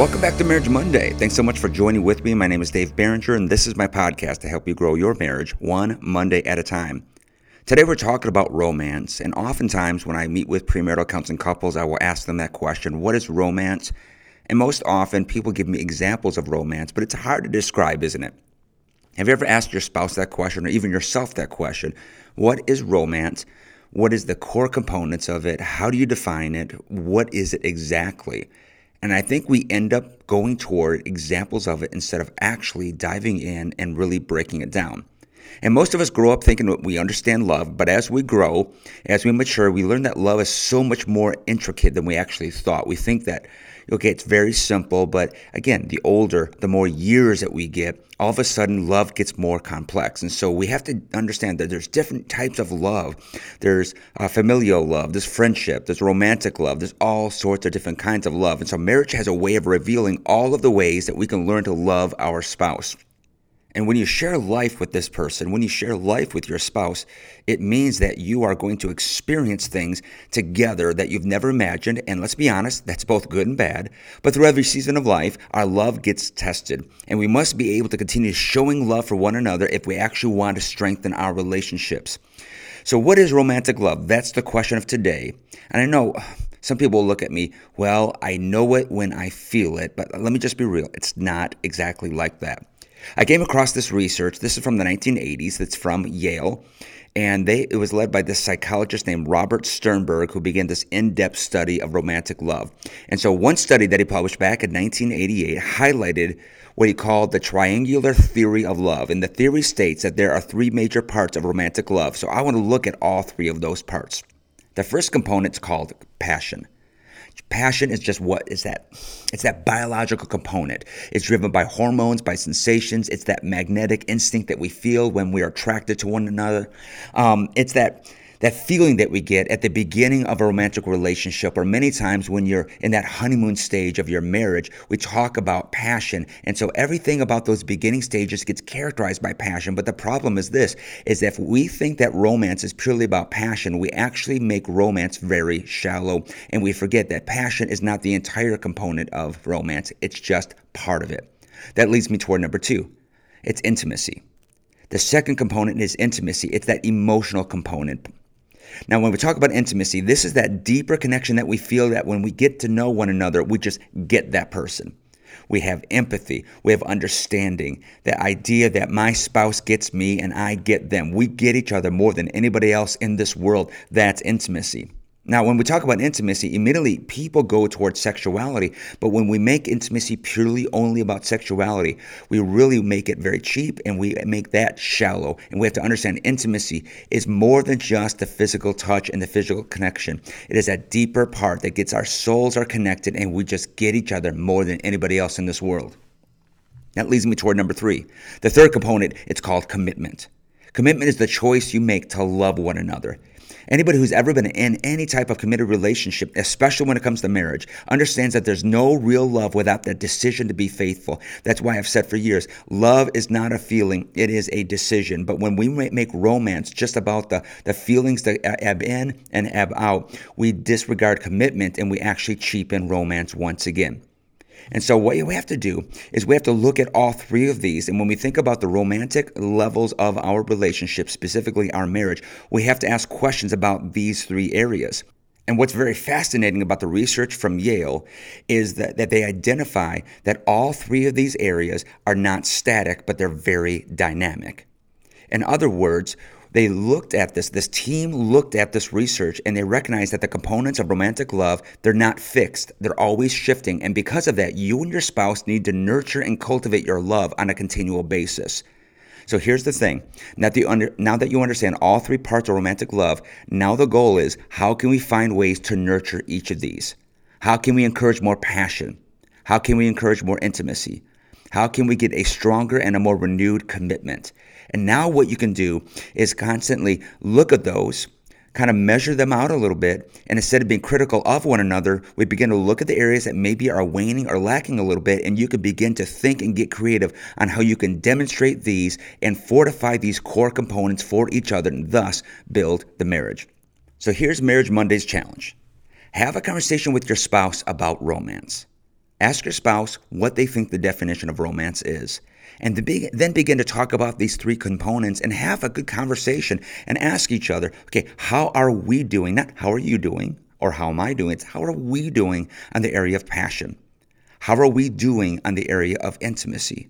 Welcome back to Marriage Monday. Thanks so much for joining with me. My name is Dave Barringer, and this is my podcast to help you grow your marriage one Monday at a time. Today, we're talking about romance, and oftentimes when I meet with premarital counseling couples, I will ask them that question What is romance? And most often, people give me examples of romance, but it's hard to describe, isn't it? Have you ever asked your spouse that question, or even yourself that question? What is romance? What is the core components of it? How do you define it? What is it exactly? And I think we end up going toward examples of it instead of actually diving in and really breaking it down. And most of us grow up thinking we understand love, but as we grow, as we mature, we learn that love is so much more intricate than we actually thought. We think that, okay, it's very simple, but again, the older, the more years that we get, all of a sudden love gets more complex. And so we have to understand that there's different types of love. There's uh, familial love, there's friendship, there's romantic love, there's all sorts of different kinds of love. And so marriage has a way of revealing all of the ways that we can learn to love our spouse. And when you share life with this person, when you share life with your spouse, it means that you are going to experience things together that you've never imagined. And let's be honest, that's both good and bad. But through every season of life, our love gets tested. And we must be able to continue showing love for one another if we actually want to strengthen our relationships. So, what is romantic love? That's the question of today. And I know some people look at me, well, I know it when I feel it, but let me just be real. It's not exactly like that. I came across this research. This is from the 1980s. That's from Yale. And they, it was led by this psychologist named Robert Sternberg, who began this in depth study of romantic love. And so, one study that he published back in 1988 highlighted what he called the triangular theory of love. And the theory states that there are three major parts of romantic love. So, I want to look at all three of those parts. The first component is called passion. Passion is just what is that? It's that biological component. It's driven by hormones, by sensations. It's that magnetic instinct that we feel when we are attracted to one another. Um, it's that that feeling that we get at the beginning of a romantic relationship, or many times when you're in that honeymoon stage of your marriage, we talk about passion. And so everything about those beginning stages gets characterized by passion. But the problem is this, is if we think that romance is purely about passion, we actually make romance very shallow. And we forget that passion is not the entire component of romance. It's just part of it. That leads me toward number two. It's intimacy. The second component is intimacy. It's that emotional component. Now, when we talk about intimacy, this is that deeper connection that we feel that when we get to know one another, we just get that person. We have empathy. We have understanding. The idea that my spouse gets me and I get them. We get each other more than anybody else in this world. That's intimacy. Now, when we talk about intimacy, immediately people go towards sexuality. But when we make intimacy purely only about sexuality, we really make it very cheap and we make that shallow. And we have to understand intimacy is more than just the physical touch and the physical connection. It is that deeper part that gets our souls are connected and we just get each other more than anybody else in this world. That leads me toward number three. The third component, it's called commitment. Commitment is the choice you make to love one another. Anybody who's ever been in any type of committed relationship, especially when it comes to marriage, understands that there's no real love without that decision to be faithful. That's why I've said for years love is not a feeling, it is a decision. But when we make romance just about the, the feelings that ebb in and ebb out, we disregard commitment and we actually cheapen romance once again. And so, what we have to do is we have to look at all three of these. And when we think about the romantic levels of our relationship, specifically our marriage, we have to ask questions about these three areas. And what's very fascinating about the research from Yale is that, that they identify that all three of these areas are not static, but they're very dynamic. In other words, they looked at this this team looked at this research and they recognized that the components of romantic love they're not fixed they're always shifting. And because of that you and your spouse need to nurture and cultivate your love on a continual basis. So here's the thing. Now that, you under, now that you understand all three parts of romantic love now the goal is how can we find ways to nurture each of these? How can we encourage more passion? How can we encourage more intimacy how can we get a stronger and a more renewed commitment? And now, what you can do is constantly look at those, kind of measure them out a little bit, and instead of being critical of one another, we begin to look at the areas that maybe are waning or lacking a little bit, and you can begin to think and get creative on how you can demonstrate these and fortify these core components for each other and thus build the marriage. So, here's Marriage Monday's challenge have a conversation with your spouse about romance. Ask your spouse what they think the definition of romance is. And then begin to talk about these three components and have a good conversation and ask each other, okay, how are we doing? Not how are you doing or how am I doing? It's how are we doing on the area of passion? How are we doing on the area of intimacy?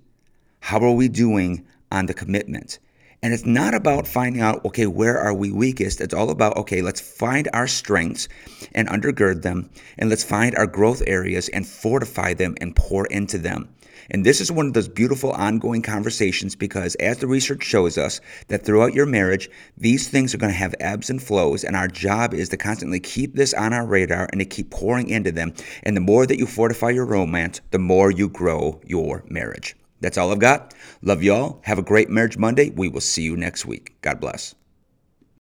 How are we doing on the commitment? And it's not about finding out, okay, where are we weakest? It's all about, okay, let's find our strengths and undergird them, and let's find our growth areas and fortify them and pour into them. And this is one of those beautiful ongoing conversations because, as the research shows us, that throughout your marriage, these things are going to have ebbs and flows, and our job is to constantly keep this on our radar and to keep pouring into them. And the more that you fortify your romance, the more you grow your marriage. That's all I've got. Love y'all. Have a great Marriage Monday. We will see you next week. God bless.